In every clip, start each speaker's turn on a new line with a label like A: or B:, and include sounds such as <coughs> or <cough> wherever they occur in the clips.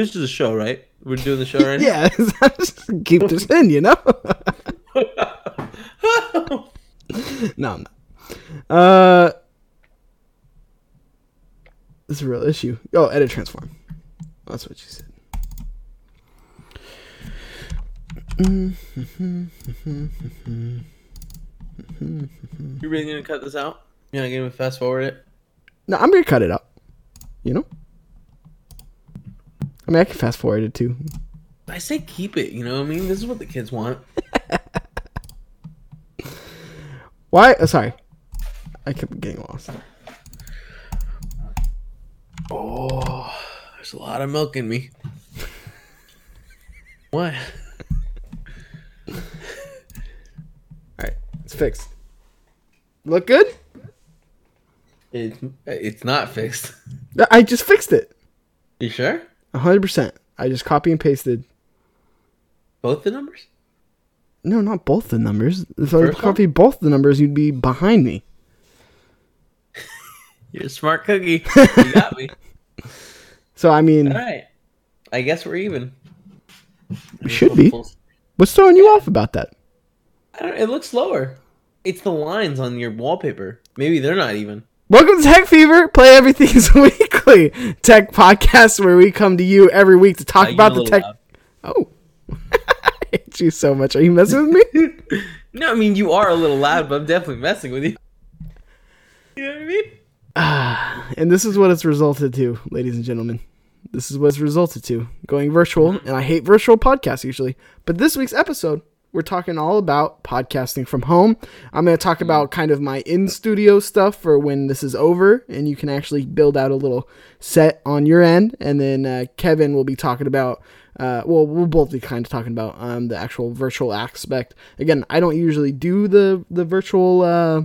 A: This is a show, right? We're doing the show right <laughs>
B: yeah, <laughs> keep this in, you know. <laughs> no, I'm not. Uh, this is a real issue. Oh, edit transform. That's what you said.
A: You really gonna cut this out? You're not gonna fast forward it?
B: No, I'm gonna cut it out. You know. I mean, I can fast forward it too.
A: I say keep it. You know what I mean? This is what the kids want. <laughs>
B: Why? Oh, sorry, I kept getting lost.
A: Oh, there's a lot of milk in me. <laughs> what?
B: All right, it's fixed. Look good?
A: It's it's not fixed.
B: I just fixed it.
A: You sure?
B: Hundred percent. I just copy and pasted.
A: Both the numbers?
B: No, not both the numbers. If I
A: First one?
B: copy both the numbers, you'd be behind me. <laughs>
A: You're a smart cookie. <laughs> You got me.
B: So I mean,
A: All right. I guess we're even.
B: We should be. what's throwing you off about that?
A: I don't, it looks lower. It's the lines on your wallpaper. Maybe they're not even.
B: Welcome to Tech Fever. Play Everything's <laughs> Weekly Tech podcast, where we come to you every week to talk
A: Uh,
B: about the tech.
A: loud.
B: Oh, <laughs> I hate you so much. Are you messing with me? <laughs>
A: No, I mean you are a little loud, but I'm definitely messing with you. You know what I mean?
B: Ah, and this is what it's resulted to, ladies and gentlemen. This is what it's resulted to going virtual, and I hate virtual podcasts usually. But this week's episode, we're talking all about podcasting from home. I'm going to talk about kind of my in studio stuff for when this is over, and you can actually build out a little set on your end. And then uh, Kevin will be talking about. Uh, well, we'll both be kind of talking about um, the actual virtual aspect. Again, I don't usually do the the virtual uh,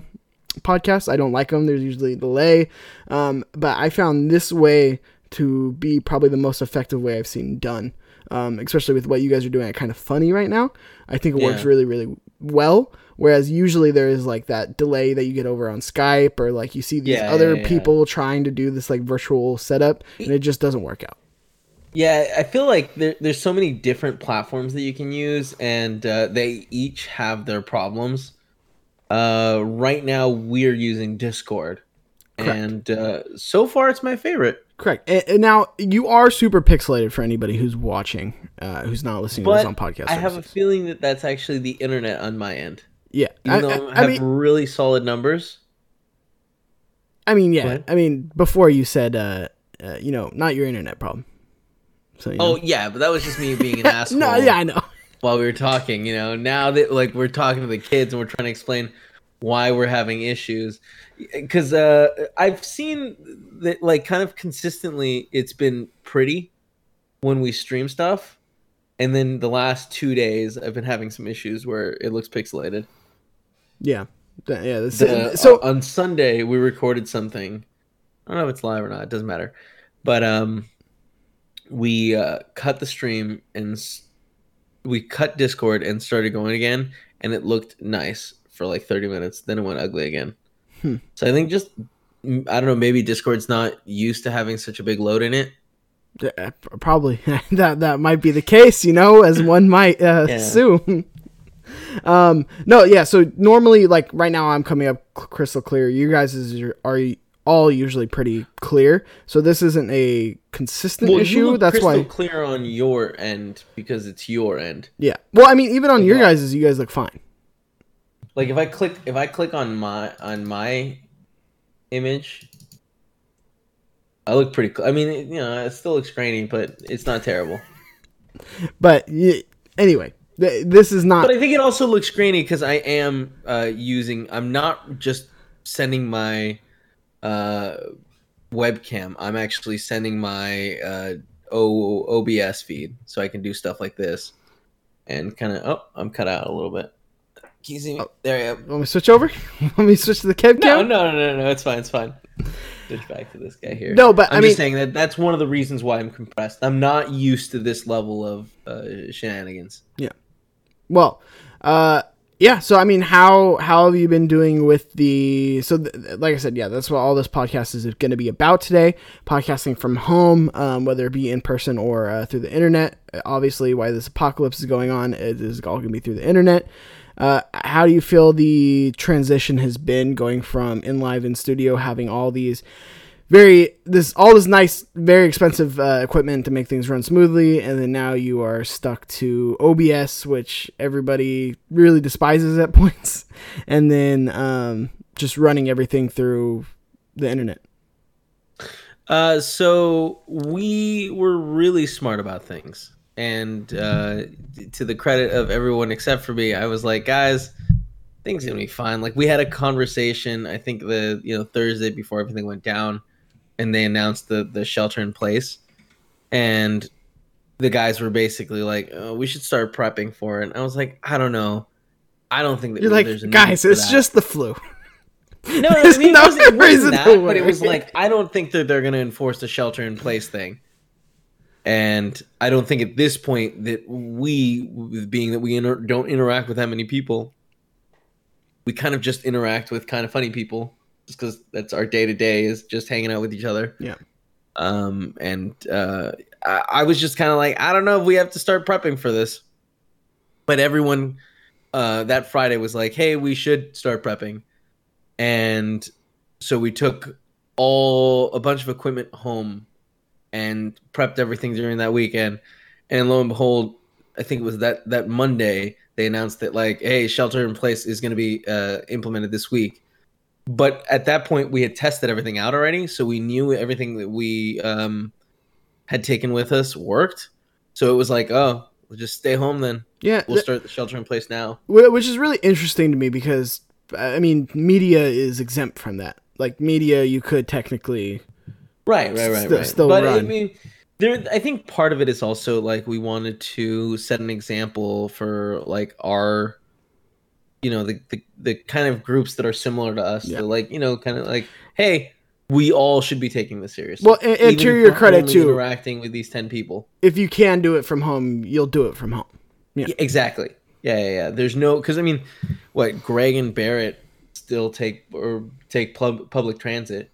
B: podcasts. I don't like them. There's usually a delay. Um, but I found this way to be probably the most effective way I've seen done. Um, especially with what you guys are doing at kind of funny right now. I think it works really, really well. Whereas usually there is like that delay that you get over on Skype or like you see these
A: Yeah,
B: other
A: yeah, yeah.
B: people trying to do this like virtual setup and it just doesn't work out.
A: Yeah, I feel like there, there's so many different platforms that you can use, and uh, they each have their problems. Uh, right now, we're using Discord,
B: Correct.
A: and uh, so far, it's my favorite.
B: Correct. And, now you are super pixelated for anybody who's watching, uh, who's not listening to
A: But
B: this on podcast.
A: I have a feeling that that's actually the internet on my end.
B: yeah.
A: Even
B: I,
A: though
B: I-
A: I, have
B: mean,
A: really solid numbers.
B: I mean, yeah. I mean, before you said, uh, uh, you know, not your internet problem. So, you
A: Oh
B: know.
A: yeah, but that was just me <laughs> being an asshole.
B: no, yeah, I know.
A: while we were talking, you know, now that like we're talking to the kids and we're trying to explain why we're having issues because uh I've seen that like kind of consistently it's been pretty when we stream stuff and then the last 2 days I've been having some issues where it looks pixelated.
B: Yeah, yeah. This,
A: The-
B: so
A: on Sunday we recorded something. I don't know if it's live or not, it doesn't matter. But um we uh cut the stream and s- we cut Discord and started going again and it looked nice for like 30 minutes then it went ugly again.
B: Hmm.
A: So I think just I don't know maybe Discord's not used to having such a big load in it.
B: uh, probably <laughs> that that might be the case, you know, as <laughs> one might uh,
A: Yeah.
B: assume. <laughs> um, no, yeah. So normally, like right now, I'm coming up crystal clear. You guys is are all usually pretty clear. So this isn't a consistent
A: you
B: issue. That's why.
A: clear on your end because it's your end.
B: Yeah. Well, I mean, even on your
A: Yeah.
B: guys, you guys look fine.
A: Like if I click if I click on my on my image, I look pretty. Cl- I mean, you know, it still looks grainy, but it's not terrible. <laughs>
B: But anyway, th- this is not.
A: But I think it also looks grainy because I am uh, using. I'm not just sending my uh, webcam. I'm actually sending my uh, o- OBS feed, so I can do stuff like this, and kind of. Oh, I'm cut out a little bit. See me? There you go.
B: Want me to switch over? <laughs> Want me to switch to the cab
A: No,
B: cam?
A: no, no, no, no. It's fine. It's fine. Switch back to this guy here.
B: No, but
A: I'm
B: I
A: just saying that that's one of the reasons why I'm compressed. I'm not used to this level of uh, shenanigans. Yeah.
B: Well, uh, yeah so i mean how how have you been doing with the so th- like i said yeah that's what all this podcast is going to be about today podcasting from home um, whether it be in person or uh, through the internet obviously why this apocalypse is going on it is all going to be through the internet uh, how do you feel the transition has been going from in live in studio having all these very this all this nice very expensive uh, equipment to make things run smoothly and then now you are stuck to obs which everybody really despises at <laughs> points and then um, just running everything through the internet?
A: Uh, so we were really smart about things, and uh, to the credit of everyone except for me, I was like, guys, things gonna be fine. Like we had a conversation. I think the you know Thursday before everything went down, and they announced the the shelter in place, and the guys were basically like, oh, we should start prepping for it. And I was like, I don't know. I don't think that
B: you're like guys it's
A: that."
B: just the flu
A: No, <laughs> no, I mean,
B: no
A: it wasn't, it wasn't
B: reason
A: that, but it was like I don't think that they're going to enforce the shelter in place thing, and I don't think at this point that we, being that we inter- don't interact with that many people, we kind of just interact with kind of funny people, just because that's our day to day is just hanging out with each other.
B: Yeah.
A: Um, and uh, I, I was just kind of like, I don't know if we have to start prepping for this, but everyone uh, that Friday was like, hey, we should start prepping and so we took all a bunch of equipment home and prepped everything during that weekend. And lo and behold i think it was that that monday they announced that like hey shelter in place is going to be uh, implemented this week. But at that point we had tested everything out already so we knew everything that we um, had taken with us worked. So it was like oh we'll just stay home then.
B: Yeah
A: we'll start the shelter in place now.
B: Which is really interesting to me because I mean, media is exempt from that. Like media, you could technically,
A: right right right
B: Still-
A: right.
B: still
A: but i mean there i think part of it is also like we wanted to set an example for like our you know the the, the kind of groups that are similar to us
B: Yeah.
A: like you know kind of like hey we all should be taking this seriously.
B: Well, and- and to your credit, too-
A: interacting with these 10 people.
B: if you can do it from home, you'll do it from home. Yeah.
A: Yeah, exactly. Yeah yeah yeah. There's no because i mean what greg and barrett still take or take pub, public transit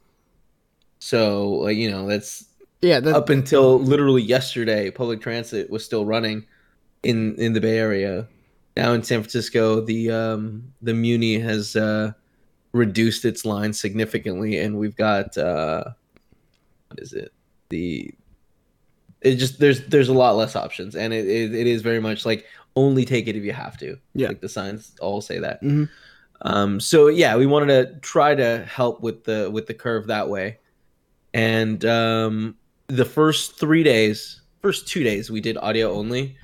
A: so like you know that's
B: Yeah,
A: up until literally yesterday, public transit was still running in in the Bay Area. Now in San Francisco, the um, the Muni has uh, reduced its line significantly, and we've got uh, what is it? The it just there's there's a lot less options, and it, it, it is very much like only take it if you have to.
B: Yeah.
A: like the signs all say that.
B: Mhm.
A: Um, so yeah, we wanted to try to help with the with the curve that way, and um, the first three days, first two days, we did audio only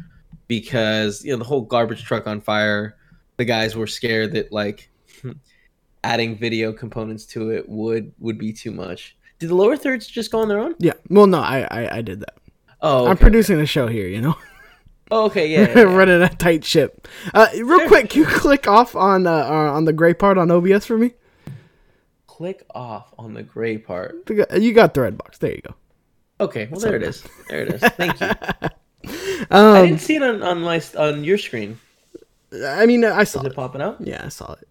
A: because you know the whole garbage truck on fire. The guys were scared that like <laughs> adding video components to it would would be too much. Did the lower thirds just go on their own?
B: yeah. Well, no, I, I, I did that.
A: Oh,
B: I'm
A: okay.
B: producing a show here, you know, <laughs>
A: Oh, okay, yeah. yeah, <laughs> yeah.
B: running a tight ship. Uh, real quick, can you click off on uh, uh, on the gray part on OBS for me?
A: Click off on the gray part.
B: The You got Threadbox. There you go.
A: Okay, well there it is. There it is. Thank you. <laughs> I
B: Um,
A: didn't see it on, on my on your screen.
B: I mean, I saw
A: Is
B: it.
A: it popping up?
B: Yeah, I saw it.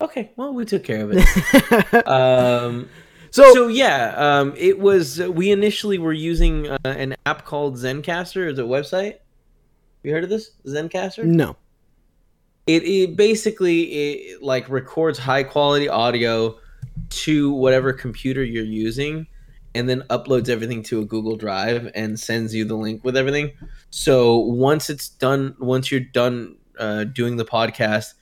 A: Okay, well we took care of it. <laughs> um,
B: So,
A: so yeah, um, it was. We initially were using uh, an app called Zencastr as a website. You heard of this Zencastr?
B: no.
A: It, it basically it, like records high quality audio to whatever computer you're using, and then uploads everything to a Google Drive and sends you the link with everything. So once it's done, once you're done uh, doing the podcast,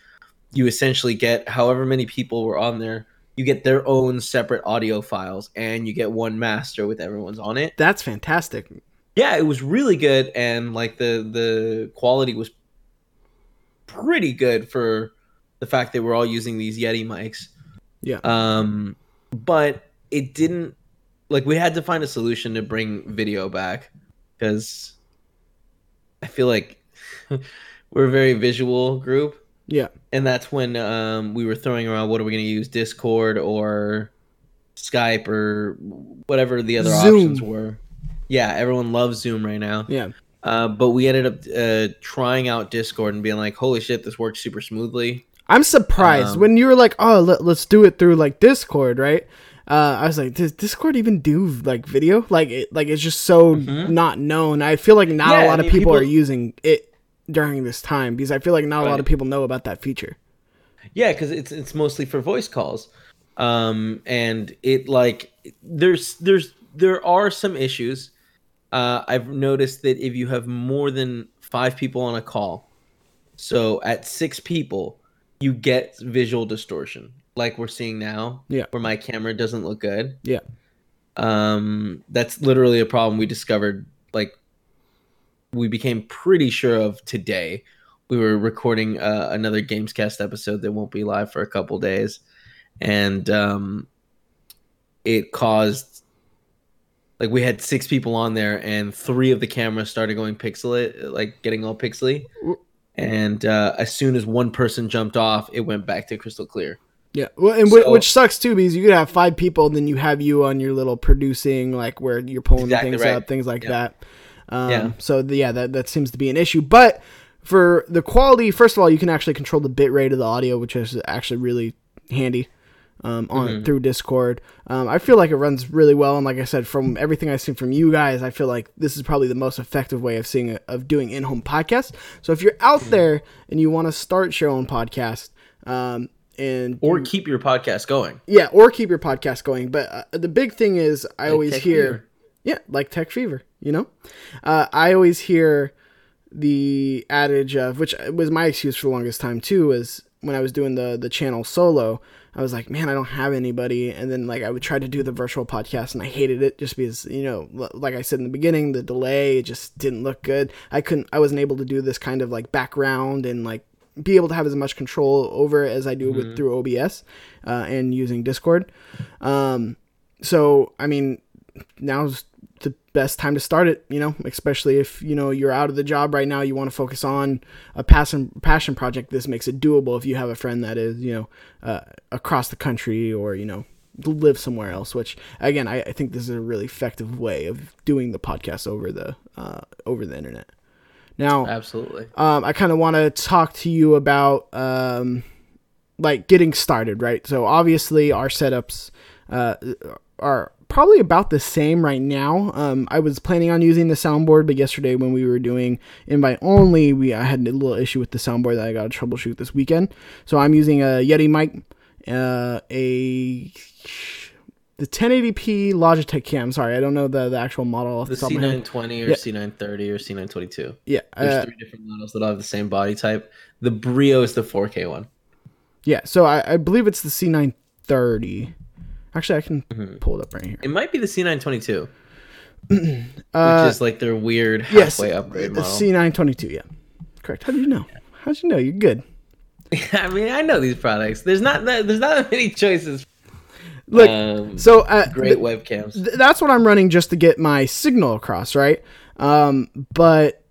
A: you essentially get however many people were on there. You get their own separate audio files, and you get one master with everyone's on it.
B: That's fantastic.
A: Yeah, it was really good, and like the the quality was pretty good for the fact that we're all using these Yeti mics.
B: Yeah.
A: Um, but it didn't like we had to find a solution to bring video back because I feel like <laughs> we're a very visual group,
B: Yeah.
A: and that's when um, we were throwing around what are we going to use Discord or Skype or whatever the other
B: Zoom.
A: options were. Yeah, everyone loves Zoom right now.
B: Yeah.
A: Uh, but we ended up uh, trying out Discord and being like, "Holy shit, this works super smoothly."
B: I'm surprised
A: Um,
B: when you were like, "Oh, let, us do it through like Discord," right? Uh, I was like, "Does Discord even do like video? Like, it, like it's just so not known." I feel like not
A: Mm-hmm. Yeah,
B: a
A: I
B: lot of
A: mean,
B: people, are using it during this time because I feel like not a lot of people know about that feature.
A: Yeah, because it's it's mostly for voice calls, um, and it like there's there's there are some issues. Uh, I've noticed that if you have more than five people on a call, so at six people, you get visual distortion, like we're seeing now.
B: Yeah.
A: where my camera doesn't look good.
B: Yeah.
A: Um, that's literally a problem we discovered. Like, we became pretty sure of today. We were recording uh, another Gamescast episode that won't be live for a couple days, and um, it caused like we had six people on there, and three of the cameras started going pixely, like getting all pixely. And uh, as soon as one person jumped off, it went back to crystal clear.
B: Yeah, well, and
A: So-
B: which sucks too because you could have five people, and then you have you on your little producing, like where you're pulling
A: Exactly
B: things
A: right.
B: up, things like
A: Yeah.
B: that. Um,
A: Yeah.
B: So the, yeah, that that seems to be an issue. But for the quality, first of all, you can actually control the bit rate of the audio, which is actually really handy. Um, on
A: Mm-hmm.
B: through Discord, um, I feel like it runs really well, and like I said, from everything I've seen from you guys, I feel like this is probably the most effective way of seeing of doing in-home podcasts. So if you're out
A: Mm-hmm.
B: there and you want to start your own podcast, um, and
A: Or keep your podcast going.
B: yeah, or keep your podcast going. But uh, the big thing is, I
A: Like
B: always hear,
A: Fever.
B: yeah, like Tech Fever. You know, uh, I always hear the adage of which was my excuse for the longest time too. Is when I was doing the the channel solo, I was like, man, I don't have anybody, and then like I would try to do the virtual podcast, and I hated it just because you know, like I said in the beginning, the delay it just didn't look good. I couldn't, I wasn't able to do this kind of like background and like be able to have as much control over it as I do with through OBS uh, and using Discord. Um, so I mean, now's the best time to start it. You know, especially if you know you're out of the job right now, you want to focus on a passion passion project. This makes it doable if you have a friend that is you know uh, across the country or you know live somewhere else. Which again, I, I think this is a really effective way of doing the podcast over the uh, over the internet. Now,
A: Absolutely.
B: um, I kind of want to talk to you about um, like getting started, right? So obviously our setups uh, are probably about the same right now. Um, I was planning on using the soundboard, but yesterday when we were doing invite only, we I had a little issue with the soundboard that I got to troubleshoot this weekend. So I'm using a Yeti mic, uh, a the 1080p Logitech cam. Sorry, I don't know the, the actual model off the,
A: The
B: top of my head.
A: C920 or
B: Yeah.
A: C930 or C922.
B: Yeah,
A: There's
B: uh,
A: three different models that all have the same body type. The Brio is the 4K one.
B: Yeah, so I, I believe it's the C930. Actually, I can
A: Mm-hmm.
B: pull it up right here.
A: It might be the C922, <clears throat>
B: Uh,
A: which is like their weird
B: yes,
A: halfway upgrade
B: the
A: model.
B: C922. Yeah, correct. How did you know? How did you know? You're good. <laughs>
A: I mean, I know these products. There's not that, there's not that <laughs> many choices.
B: Look,
A: um,
B: so uh,
A: great
B: th-
A: webcams.
B: th- that's what I'm running just to get my signal across, right? Um, but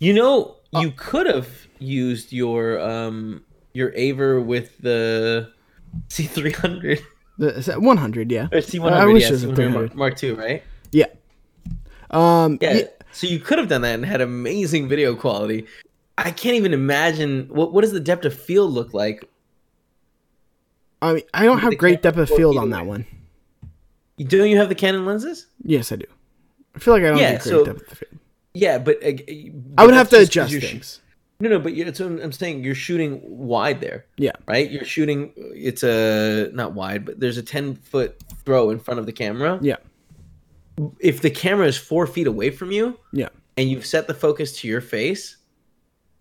A: You know,
B: Uh,
A: you could have used your um your Aver with the C300
B: the 100, yeah,
A: or C100.
B: I wish
A: yeah,
B: it was a
A: C100
B: 300.
A: Mark, II, right?
B: yeah. Um,
A: Yeah.
B: yeah,
A: So you could have done that and had amazing video quality. I can't even imagine what what does the depth of field look like.
B: I mean, I don't have great depth of field on that one.
A: Don't you have the Canon lenses?
B: Yes, I do. I feel like I don't
A: Yeah,
B: get great
A: so-
B: depth of field.
A: Yeah, but, uh,
B: I would have to adjust
A: things. No, no, but it's, I'm saying you're shooting wide there.
B: Yeah.
A: right? You're shooting. It's a not wide, but there's a ten foot throw in front of the camera.
B: Yeah,
A: If the camera is four feet away from you
B: yeah.
A: and you've set the focus to your face,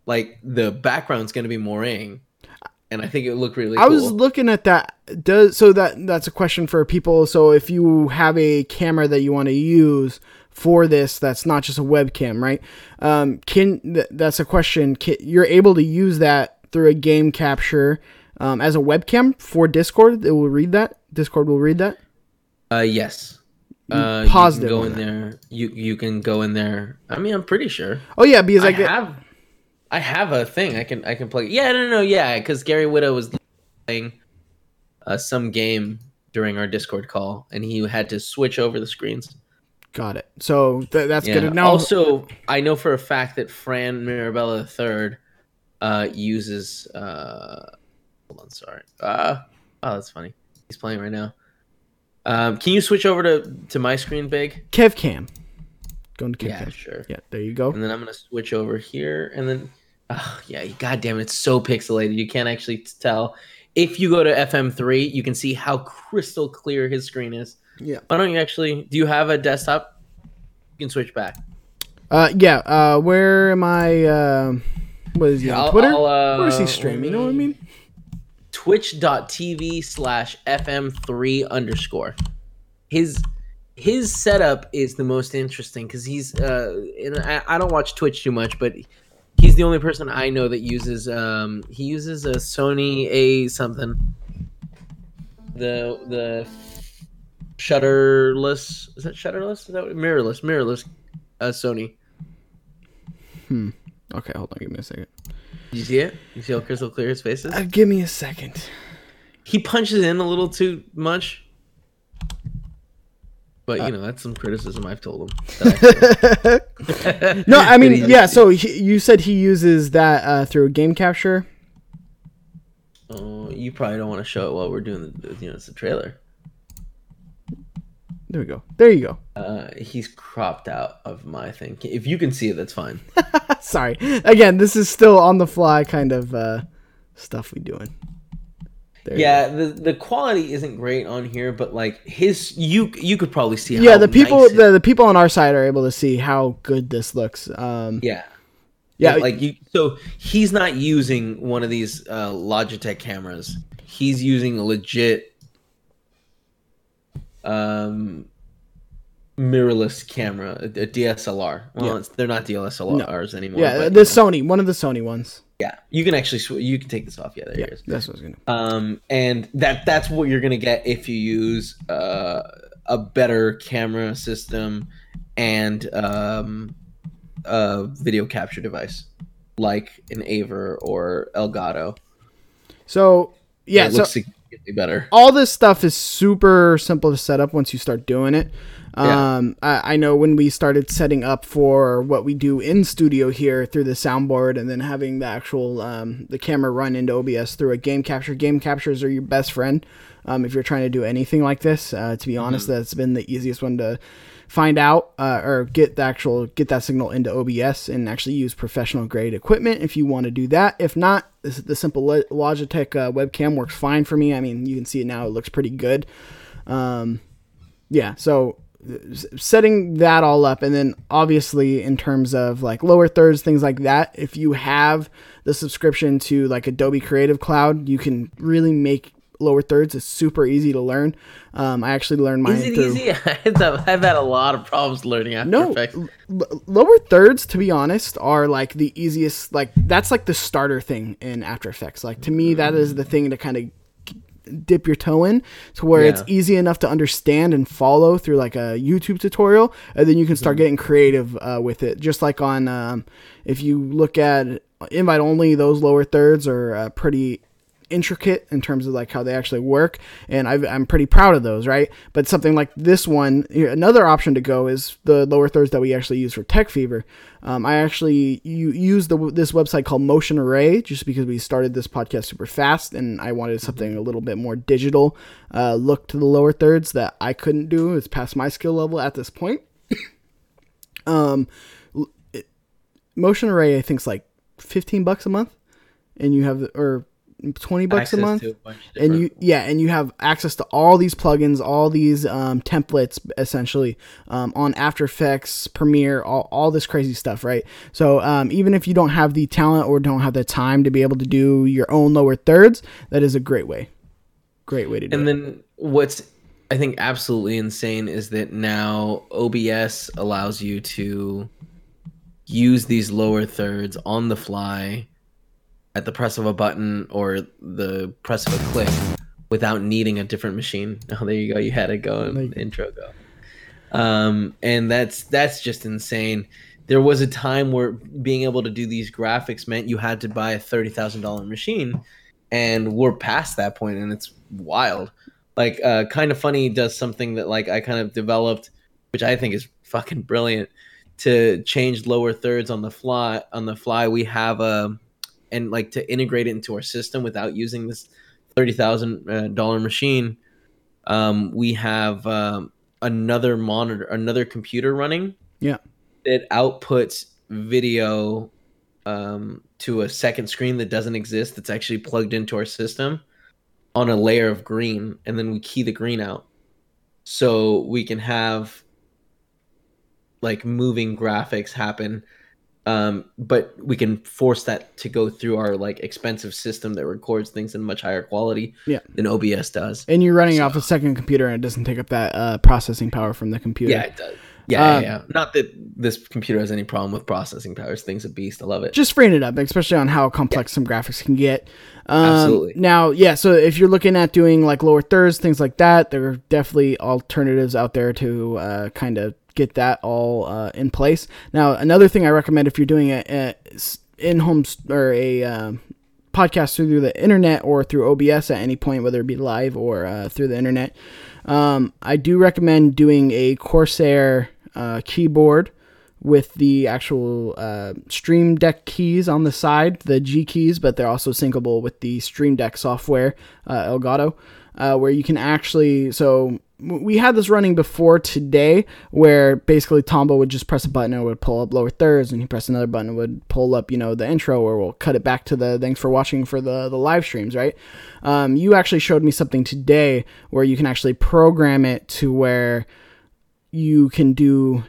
A: like the background's going to be Morang, and I think it would look really.
B: I
A: cool.
B: was looking at that. Does so that that's a question for people. So if you have a camera that you want to use for this, that's not just a webcam, right? Um, can th- that's a question. Can, you're able to use that through a game capture um, as a webcam for Discord. It will read that. Discord will read that.
A: Uh, yes. Uh, can go in
B: that.
A: there. You you can go in there. I mean, I'm pretty sure.
B: Oh yeah, because I,
A: I
B: get
A: have. I have a thing. I can I can play. Yeah, no, no, no yeah, because Gary Whitta was playing uh, some game during our Discord call, and he had to switch over the screens.
B: Got it. So th- that's
A: Yeah.
B: good to know.
A: Also, I know for a fact that Fran Mirabella III uh, uses. Uh, hold on, sorry. Uh, oh, that's funny. He's playing right now. Um, can you switch over to, to my screen, Big?
B: Kev Cam. Going to Kev
A: Yeah,
B: Cam.
A: sure.
B: Yeah, there you go.
A: And then I'm gonna switch over here, and then, oh, yeah, god damn it, it's so pixelated. You can't actually tell. If you go to FM3, you can see how crystal clear his screen is.
B: Yeah.
A: Why don't you actually? Do you have a desktop? You can switch back.
B: Uh, yeah. Uh, where am I? Uh, what is he on
A: I'll-
B: Twitter?
A: I'll, uh,
B: Where is he streaming? You know what I mean?
A: twitch.tv slash fm3 underscore his his setup is the most interesting because he's uh and I, I don't watch twitch too much but he's the only person i know that uses um he uses a sony a something the the shutterless is that shutterless is that what, mirrorless mirrorless uh sony Hmm.
B: Okay, hold on. Give me a second.
A: Did you see it you see how crystal clear his face is
B: Uh, give me a second.
A: he punches in a little too much. But you know that's some criticism I've told him. <laughs> I- <laughs> <laughs>
B: No, I mean, yeah. So he, you said he uses that uh, through game capture.
A: Oh, you probably don't want to show it while we're doing the you know it's a trailer.
B: There we go. There you go.
A: Uh, he's cropped out of my thing. If you can see it, that's fine. <laughs>
B: Sorry. Again, this is still on the fly kind of uh, stuff we doing. There
A: Yeah, the the quality isn't great on here, but like his you you could probably see.
B: yeah. The people,
A: nice
B: the, the people on our side are able to see how good this looks. Um,
A: yeah.
B: Yeah,
A: like you. So he's not using one of these uh, Logitech cameras. He's using a legit um, mirrorless camera, a, a DSLR. Well,
B: Yeah.
A: it's, they're not DSLRs anymore.
B: yeah.
A: but,
B: The Sony, one of the Sony ones.
A: yeah, you can actually sw- you can take this off. Yeah, there
B: Yeah,
A: it is.
B: that's what I was gonna.
A: Um, and that that's what you're gonna get if you use uh, a better camera system and um, a video capture device like an Aver or Elgato.
B: So yeah,
A: it
B: so
A: better.
B: all this stuff is super simple to set up once you start doing it.
A: Yeah.
B: Um, I, I know when we started setting up for what we do in studio here through the soundboard, and then having the actual um, the camera run into OBS through a game capture. Game captures are your best friend um, if you're trying to do anything like this. Uh, to be honest, that's been the easiest one to find out uh, or get the actual get that signal into OBS and actually use professional grade equipment if you want to do that. If not, this, the simple Logitech uh, webcam works fine for me. I mean, you can see it now; it looks pretty good. Um, yeah, so setting that all up, and then obviously in terms of like lower thirds, things like that. If you have the subscription to like Adobe Creative Cloud, you can really make lower thirds. is super easy to learn. Um, I actually learned mine
A: Is it
B: through.
A: easy? <laughs> I've had, a lot of problems learning After
B: No,
A: Effects.
B: l- lower thirds, to be honest, are like the easiest. Like that's like the starter thing in After Effects. Like to me, that is the thing to kind of dip your toe in to where it's easy enough to understand and follow through like a YouTube tutorial, and then you can start getting creative uh, with it. Just like on, um, if you look at invite only, those lower thirds are uh, pretty intricate in terms of like how they actually work and i i'm pretty proud of those right? But something like this one another option to go is the lower thirds that we actually use for tech fever. Um, i actually you use the this website called motion array just because we started this podcast super fast and i wanted something a little bit more digital uh, look to the lower thirds that i couldn't do. It's past my skill level at this point. <coughs> Um it- motion array i think is like 15 bucks a month and you have the- or 20 bucks
A: Access
B: a month
A: a
B: and you yeah and you have access to all these plugins all these um, templates essentially um, on after effects premiere all, all this crazy stuff right? So um, even if you don't have the talent or don't have the time to be able to do your own lower thirds that is a great way. Great way to do it.
A: And then what's I think absolutely insane is that now OBS allows you to use these lower thirds on the fly at the press of a button or the press of a click without needing a different machine. <laughs> Oh, there you go. You had it go in
B: Like-
A: intro go. Um, and that's that's just insane. There was a time where being able to do these graphics meant you had to buy a thirty thousand dollar machine, and we're past that point, and it's wild. Like, uh, kind of funny does something that like I kind of developed, which I think is fucking brilliant to change lower thirds on the fly. On the fly, we have a and like to integrate it into our system without using this thirty thousand dollar machine. Um, we have um, another monitor, another computer running.
B: Yeah.
A: It outputs video um, to a second screen that doesn't exist. That's actually plugged into our system on a layer of green, and then we key the green out, so we can have like moving graphics happen. Um, but we can force that to go through our like expensive system that records things in much higher quality
B: Yeah.
A: than OBS does.
B: And you're running
A: So-
B: off a second computer, and it doesn't take up that uh, processing power from the computer.
A: Yeah, it does. Yeah, yeah, yeah. Not that this computer has any problem with processing power. This thing's a beast. I love it.
B: just freeing it up, especially on how complex some graphics can get. Um,
A: Absolutely.
B: Now, yeah, so if you're looking at doing like lower thirds, things like that, there are definitely alternatives out there to uh, kind of get that all uh, in place. Now, another thing I recommend if you're doing a, in-home or a um, podcast through the internet or through OBS at any point, whether it be live or uh, through the internet, um, I do recommend doing a Corsair uh, keyboard with the actual uh, Stream Deck keys on the side, the G keys, but they're also syncable with the Stream Deck software, uh, Elgato, uh, where you can actually. So we had this running before today, where basically Tombo would just press a button and it would pull up lower thirds, and he press another button and would pull up, you know, the intro, or we'll cut it back to the thanks for watching for the the live streams, right? Um, you actually showed me something today where you can actually program it to where you can do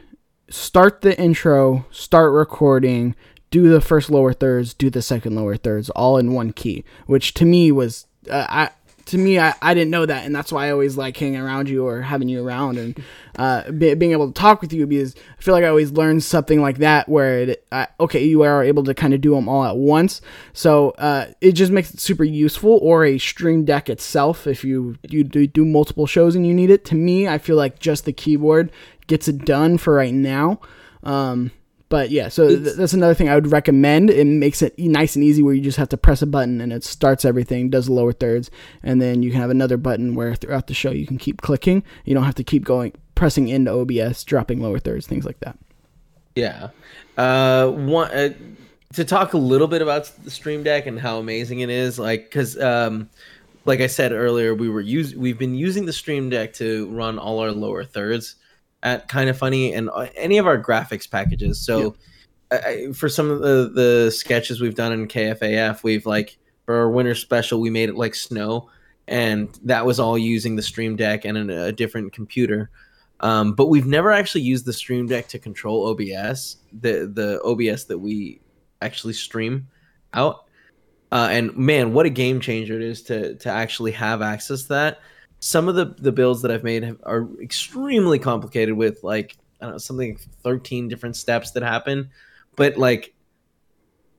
B: start the intro, start recording, do the first lower thirds, do the second lower thirds, all in one key, which to me was uh, I to me I, I didn't know that and that's why I always like hanging around you or having you around and uh, be, being able to talk with you because I feel like I always learn something like that where it okay you are able to kind of do them all at once. So uh, it just makes it super useful or a stream deck itself if you you do, do multiple shows and you need it. To me I feel like just the keyboard gets it done for right now. Um, but yeah, so th- that's another thing I would recommend. It makes it nice and easy where you just have to press a button and it starts everything, does the lower thirds, and then you can have another button where throughout the show you can keep clicking. You don't have to keep going, pressing into OBS, dropping lower thirds, things like that.
A: Yeah. Uh, one uh, to talk a little bit about the Stream Deck and how amazing it is, like because um, like I said earlier, we were use we've been using the Stream Deck to run all our lower thirds at kind of funny and uh, any of our graphics packages. So I, I, for some of the the sketches we've done in KFAF, we've like for our winter special, we made it like snow, and that was all using the Stream Deck and a, a different computer. Um, but we've never actually used the Stream Deck to control OBS, the the OBS that we actually stream out. Uh, and man, what a game changer it is to to actually have access to that. Some of the the builds that I've made have, are extremely complicated with like I don't know something like thirteen different steps that happen, but like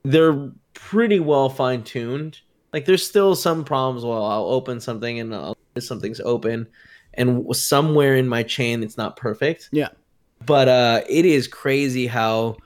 A: they're pretty well fine tuned. Like there's still some problems. Well, I'll open something and I'll, something's open, and somewhere in my chain it's not perfect.
B: Yeah.
A: But uh, it is crazy how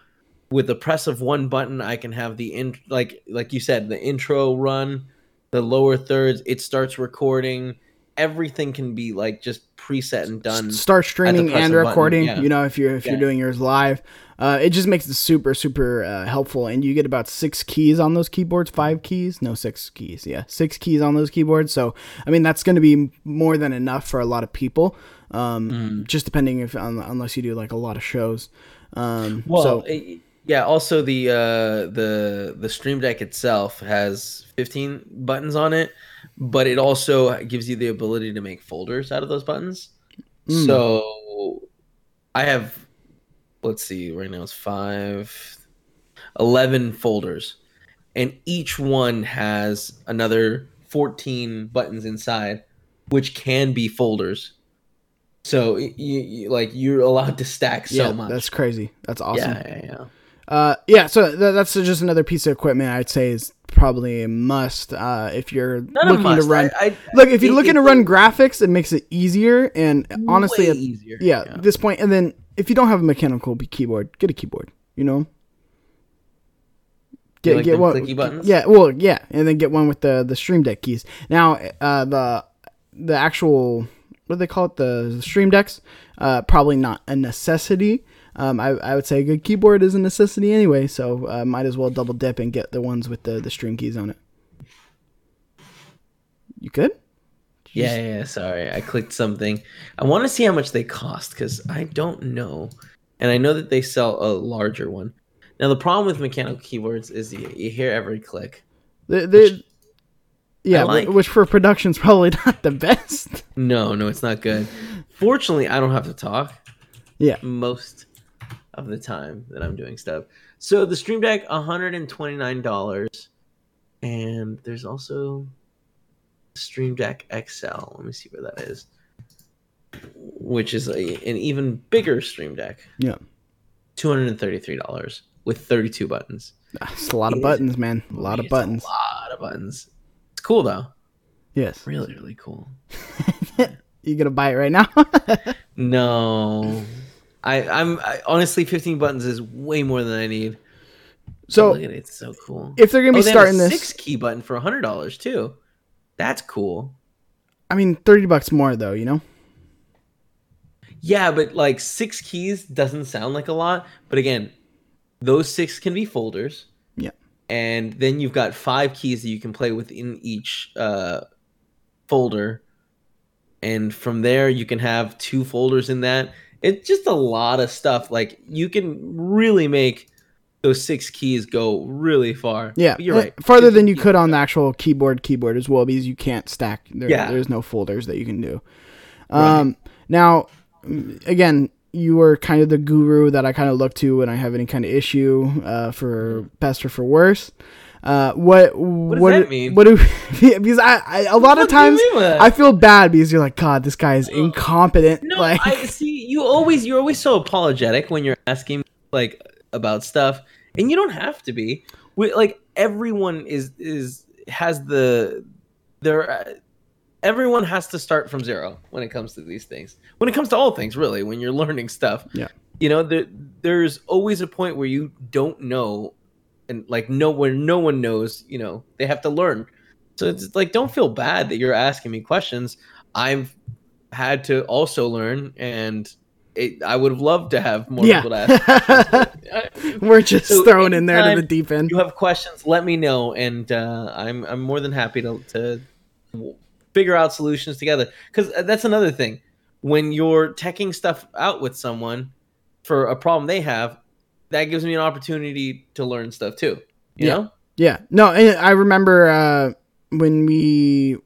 A: with the press of one button I can have the in like like you said the intro run, the lower thirds. It starts recording. Everything can be like just preset and done.
B: Start streaming and recording.
A: yeah.
B: You know, if you're if
A: Yeah.
B: you're doing yours live, uh, it just makes it super super uh, helpful. And you get about six keys on those keyboards. Five keys? No, six keys. Yeah, six keys on those keyboards. So I mean, that's going to be more than enough for a lot of people. Um,
A: Mm.
B: Just depending if un- unless you do like a lot of shows. Um,
A: Well,
B: so
A: it- yeah. Also, the uh, the the Stream Deck itself has 15 buttons on it, but it also gives you the ability to make folders out of those buttons.
B: Mm.
A: So I have, let's see, right now it's five, 11 folders, and each one has another 14 buttons inside, which can be folders. So you, you like you're allowed to stack so
B: yeah,
A: much.
B: that's crazy. That's awesome.
A: Yeah, yeah, yeah.
B: Uh, yeah, so th- that's just another piece of equipment I'd say is probably a must uh, if you're
A: Not
B: looking to run.
A: I, I,
B: Look, if you're looking to run graphics, it makes it easier. And honestly,
A: way easier.
B: yeah, at this point, and then if you don't have a mechanical keyboard, get a keyboard. You know,
A: get like clicky buttons?
B: Yeah, well, yeah, and then get one with the the Stream Deck keys. Now, uh, the the actual what do they call it the, the Stream Decks. Uh, probably not a necessity. Um, I, I would say a good keyboard is a necessity anyway, so uh, might as well double dip and get the ones with the, the string keys on it. You good?
A: Yeah, yeah, yeah, sorry. I clicked something. I want to see how much they cost because I don't know. And I know that they sell a larger one. Now, the problem with mechanical keyboards is you, you hear every click.
B: The, the, yeah,
A: like.
B: which for production's <laughs> probably not the best.
A: No, no, it's not good. Fortunately, I don't have to talk
B: Yeah.
A: most of the time that I'm doing stuff. So the Stream Deck, $129. And there's also Stream Deck XL. Let me see where that is. Which is a, an even bigger Stream Deck.
B: Yeah.
A: $233 with 32 buttons.
B: It's a lot of buttons, man. A lot of buttons.
A: A lot of buttons. It's cool though.
B: Yes.
A: Really, really cool. <laughs>
B: You gonna buy it right now? <laughs>
A: No. I, I'm I, honestly 15 buttons is way more than I need.
B: so
A: at it, it's so cool.
B: if they're gonna be
A: Oh, they have a
B: starting this,
A: six key button for hundred dollars too. That's cool.
B: I mean, thirty bucks more though. You know.
A: Yeah, but like six keys doesn't sound like a lot. But again, those six can be folders.
B: Yeah.
A: And then you've got five keys that you can play within each uh, folder. And from there, you can have two folders in that. It's just a lot of stuff. Like you can really make those six keys go really far.
B: Yeah,
A: But you're
B: uh,
A: right.
B: Farther
A: Fifty
B: than you could on the actual keyboard keyboard as well because you can't stack. There,
A: Yeah.
B: there's no folders that you can do. Um, Now, mm, again, you were kind of the guru that I kind of look to when I have any kind of issue, uh, for best or for worse. Uh, what what
A: does that mean?
B: What do <laughs> because I, I a lot of
A: fuck do you
B: times
A: mean by that?
B: I feel bad because you're like God, this guy is incompetent.
A: No,
B: like
A: I see. You always you're always so apologetic when you're asking like about stuff, and you don't have to be. We, like everyone is is has the there. Uh, everyone has to start from zero when it comes to these things. When it comes to all things, really, when you're learning stuff.
B: Yeah.
A: You know, there, there's always a point where you don't know, and like no where no one knows. You know, they have to learn. So it's like, don't feel bad that you're asking me questions. I've had to also learn, and it, I would have loved to have more
B: Yeah.
A: people to ask. uh, <laughs>
B: we're just
A: So
B: thrown in there to the deep end.
A: you have questions, let me know, and uh, I'm I'm more than happy to to figure out solutions together. Because that's another thing. When you're teching stuff out with someone for a problem they have, that gives me an opportunity to learn stuff too. You
B: Yeah.
A: know?
B: Yeah. No, and I remember uh, when we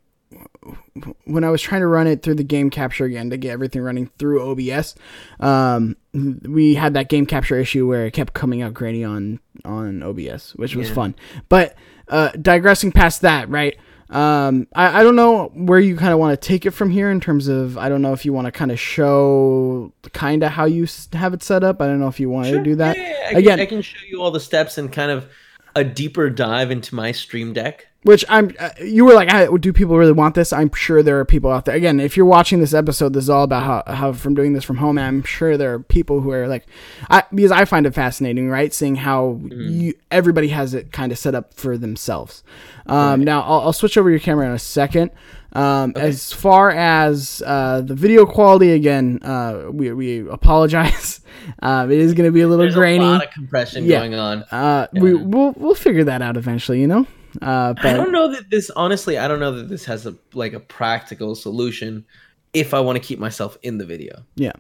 B: when I was trying to run it through the game capture again to get everything running through OBS. Um, we had that game capture issue where it kept coming out grainy on on OBS, which was
A: Yeah.
B: fun. But uh, digressing past that, right? Um, I, I don't know where you kind of want to take it from here in terms of I don't know if you want to kind of show kind of how you have it set up. I don't know if you want to do that.
A: Yeah, yeah, yeah. I
B: Again-
A: can, I can show you all the steps and kind of a deeper dive into my Stream Deck.
B: Which I'm, uh, you were like, I, do people really want this? I'm sure there are people out there. Again, if you're watching this episode, this is all about how, how from doing this from home. I'm sure there are people who are like, I because I find it fascinating, right? Seeing how you everybody has it kind of set up for themselves. Um, Now I'll, I'll switch over your camera in a second. Um, As far as uh, the video quality, again, uh, we, we apologize. um, <laughs> it is going to be a little
A: There's
B: grainy.
A: a lot of compression
B: Yeah.
A: going on.
B: uh, we we'll we'll figure that out eventually, you know. Uh, but
A: I don't know that this honestly, I don't know that this has a like a practical solution if I want to keep myself in the video.
B: yeah.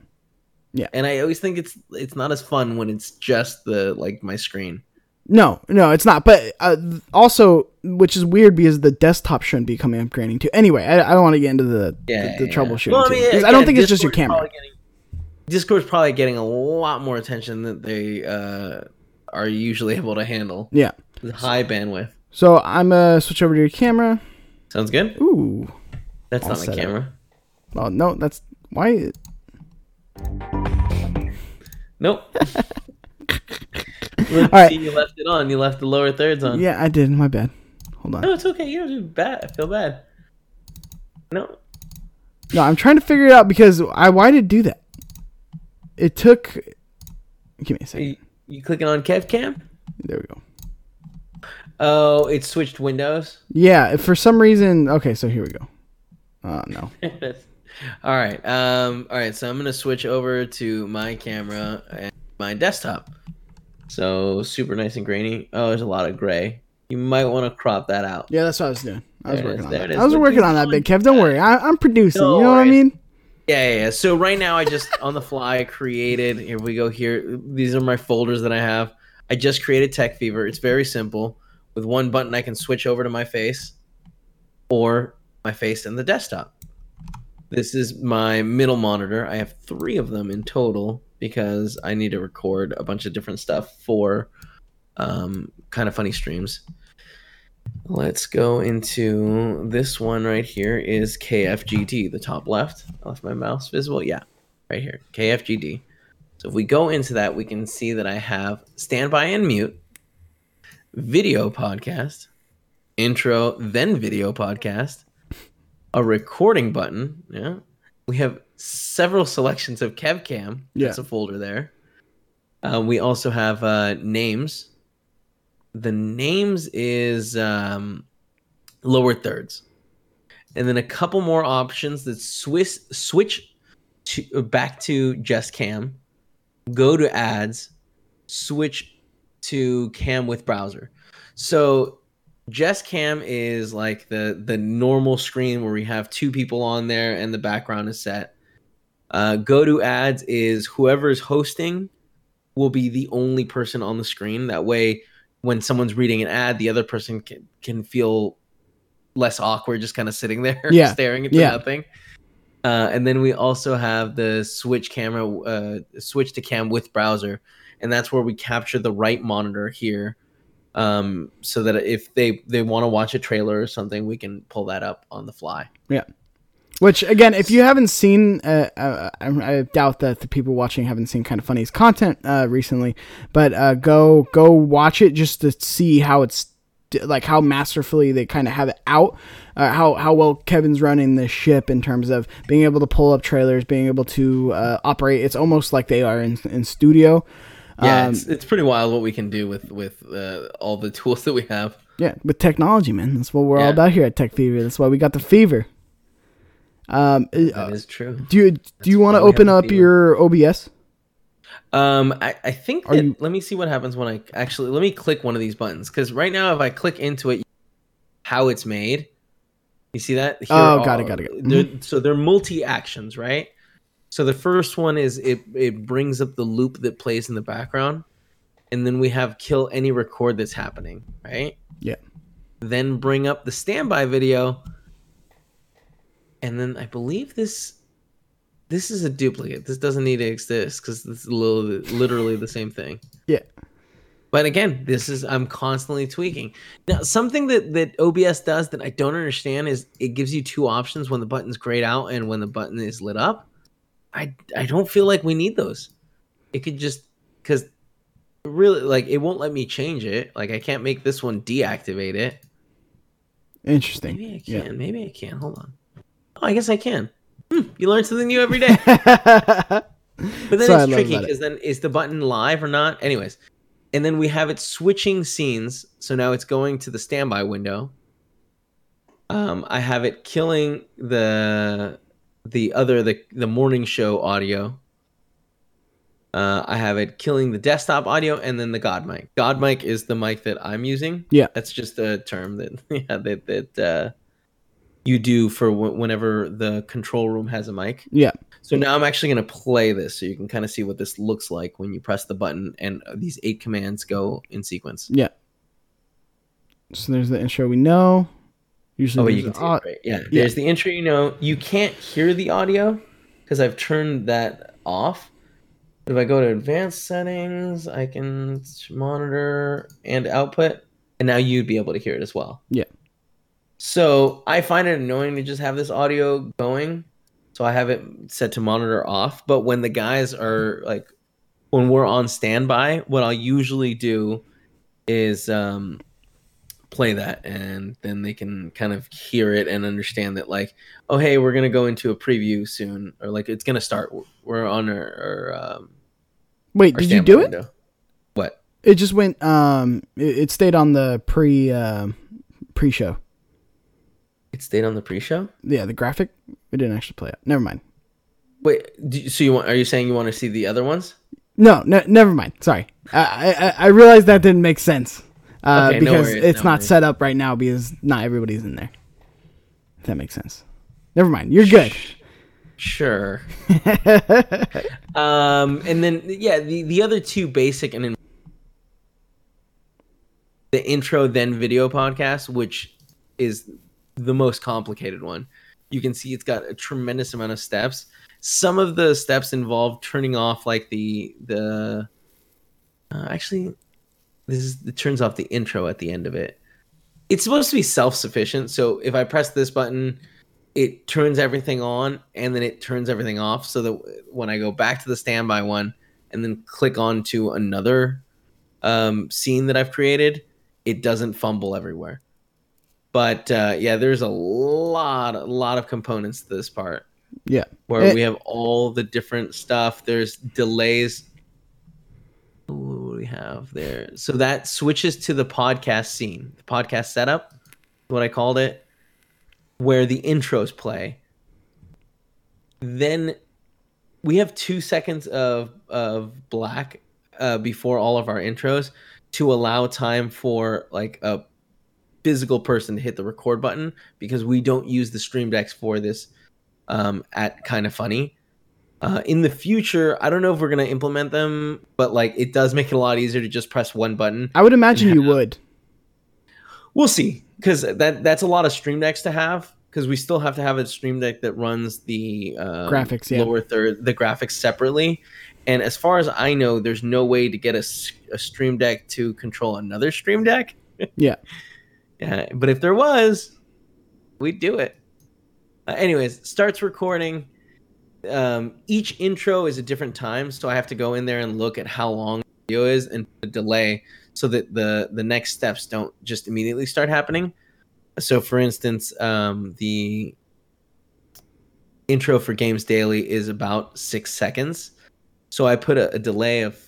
B: Yeah.
A: And I always think it's it's not as fun when it's just the like my screen.
B: No, no, it's not. But uh, also, which is weird because the desktop shouldn't be coming up grading too. Anyway, I, I don't want to get into the
A: Yeah,
B: the, the
A: yeah.
B: troubleshooting.
A: Well, I mean,
B: 'cause I don't
A: again,
B: think it's just your camera.
A: probably getting- Discord's probably getting a lot more attention than they uh, are usually <laughs> able to handle.
B: Yeah.
A: High bandwidth.
B: So I'm gonna switch over to your camera.
A: Sounds good.
B: Ooh.
A: That's
B: All
A: not my
B: up.
A: camera.
B: Oh no, that's why.
A: Nope. <laughs> Look,
B: All right.
A: see, you left it on. You left the lower thirds on.
B: Yeah, I did. My bad. Hold on.
A: No, it's okay. You don't do bad. I feel bad. No.
B: No, I'm trying to figure it out because I why did it do that? It took. Give me a second.
A: You, you clicking on Kev Cam?
B: There we go.
A: Oh, it switched windows.
B: Yeah, if for some reason. Okay, so here we go. Oh no. <laughs>
A: All right. Um. All right. So I'm gonna switch over to my camera and my desktop. So super nice and grainy. Oh, there's a lot of gray. You might want to crop that out.
B: Yeah, that's what I was doing. I was
A: There
B: working
A: is,
B: on that. I was
A: Look
B: working on that, Big Kev. Don't worry. I, I'm producing.
A: No
B: you know what I mean?
A: Yeah, yeah, yeah. So right now, I just on the fly created. Here we go. Here, these are my folders that I have. I just created Tech Fever. It's very simple. With one button, I can switch over to my face, or my face and the desktop. This is my middle monitor. I have three of them in total because I need to record a bunch of different stuff for um, kind of funny streams. Let's go into this one right here is KFGD, the top left. I left my mouse visible. Yeah, right here, KFGD. So if we go into that, we can see that I have standby and mute, video podcast, intro, then video podcast, a recording button. Yeah. We have several selections of KevCam.
B: Yeah.
A: That's a folder there. Uh, we also have uh, names. The names is um, lower thirds, and then a couple more options that Swiss switch to back to just cam, go to ads, switch to cam with browser. So just cam is like the the normal screen where we have two people on there and the background is set. Uh, go to ads is whoever is hosting will be the only person on the screen. That way, when someone's reading an ad, the other person can can feel less awkward, just kind of sitting there, <laughs>
B: Yeah.
A: staring into
B: Yeah.
A: nothing. Uh, and then we also have the switch camera, uh, switch to cam with browser, and that's where we capture the right monitor here, um, so that if they they want to watch a trailer or something, we can pull that up on the fly. Yeah.
B: Which again, if you haven't seen, uh, uh, I, I doubt that the people watching haven't seen kind of funny's content uh, recently. But uh, go go watch it just to see how it's like how masterfully they kind of have it out. Uh, how how well Kevin's running the ship in terms of being able to pull up trailers, being able to uh, operate. It's almost like they are in in studio.
A: Yeah,
B: Um,
A: it's, it's pretty wild what we can do with with uh, all the <laughs> tools that we have.
B: Yeah, with technology, man. That's what we're all about here at Tech Fever. That's why we got the fever. Um, uh,
A: That is true.
B: do you do you want to
A: why we have
B: open up your OBS?
A: Um, I, I think that,
B: you-
A: let me see what happens when I actually let me click one of these buttons because right now if I click into it, how it's made, you see that? Here
B: Oh, got it, got it, got it.
A: they're- So they're multi actions, right? So the first one is it it brings up the loop that plays in the background, and then we have kill any record that's happening, right?
B: Yeah.
A: Then bring up the standby video, and then I believe this this is a duplicate. This doesn't need to exist because it's literally, literally the same thing.
B: Yeah.
A: But again, this is I'm constantly tweaking. Now, something that that OBS does that I don't understand is it gives you two options when the button's grayed out and when the button is lit up. I I don't feel like we need those. It could just because really like it won't let me change it. Like I can't make this one deactivate it.
B: Interesting.
A: Maybe I
B: Yeah.
A: can. Maybe I can. Hold on. Oh, I guess I can. Hmm, you learn something new every day. <laughs> But then
B: So
A: it's tricky
B: about it.
A: because then is the button live or not? Anyways, and then we have it switching scenes. So now it's going to the standby window. Um, I have it killing the the other the the morning show audio. Uh, I have it killing the desktop audio and then the God mic. God mic is the mic that I'm using.
B: Yeah.
A: that's just a term that <laughs> yeah that that uh, you do for wh- whenever the control room has a mic.
B: yeah.
A: So now I'm actually going to play this so you can kind of see what this looks like when you press the button and uh, these eight commands go in sequence.
B: Yeah. So there's the intro we know. Usually
A: Oh, you can
B: the
A: see
B: au-
A: it, right? Yeah. There's the intro. You know, you can't hear the audio because I've turned that off. If I go to advanced settings, I can monitor and output, and now you'd be able to hear it as well.
B: Yeah.
A: So I find it annoying to just have this audio going. So I have it set to monitor off. But when the guys are like, when we're on standby, what I'll usually do is um, play that, and then they can kind of hear it and understand that, like, oh, hey, we're gonna go into a preview soon, or like it's gonna start. We're on our, our, um,
B: Wait,
A: our
B: did you do it?
A: What?
B: It just went. Um, it, it stayed on the pre uh, pre show.
A: It stayed on the pre-show.
B: Yeah, the graphic it didn't actually play out. Never mind.
A: Wait, you, so you want? Are you saying you want to see the other ones?
B: No, no never mind. Sorry. I, I I realized that didn't make sense. Uh,
A: Okay, no
B: because
A: worries,
B: it's
A: no
B: not
A: worries.
B: set up right now because not everybody's in there. If that makes sense. Never mind. You're good.
A: Sure. <laughs> um, and then yeah, the the other two basic and in- the intro then video podcast, which is the most complicated one. You can see it's got a tremendous amount of steps. Some of the steps involve turning off like the the uh, actually this is it turns off the intro at the end of it. It's supposed to be self-sufficient, so if I press this button, it turns everything on and then it turns everything off so that when I go back to the standby one and then click on to another um, scene that I've created, it doesn't fumble everywhere. But uh, yeah, there's a lot, a lot of components to this part
B: Yeah.
A: where
B: Eh.
A: we have all the different stuff. There's delays. What do we have there? So that switches to the podcast scene, the podcast setup, what I called it, where the intros play. Then we have two seconds of of black uh, before all of our intros to allow time for like a physical person to hit the record button because we don't use the stream decks for this um, at kind of funny. Uh, in the future, I don't know if we're gonna implement them, but like it does make it a lot easier to just press one button.
B: I would imagine you would.
A: We'll see, because that that's a lot of stream decks to have. Because we still have to have a stream deck that runs the um,
B: Graphics, yeah.
A: lower third, the graphics separately. And as far as I know, there's no way to get a stream deck to control another stream deck.
B: Yeah. <laughs>
A: Yeah, but if there was, we'd do it. Uh, anyways, starts recording. Um, each intro is a different time, so I have to go in there and look at how long the video is and the delay, so that the the next steps don't just immediately start happening. So, for instance, um, the intro for Games Daily is about six seconds. So I put a, a delay of.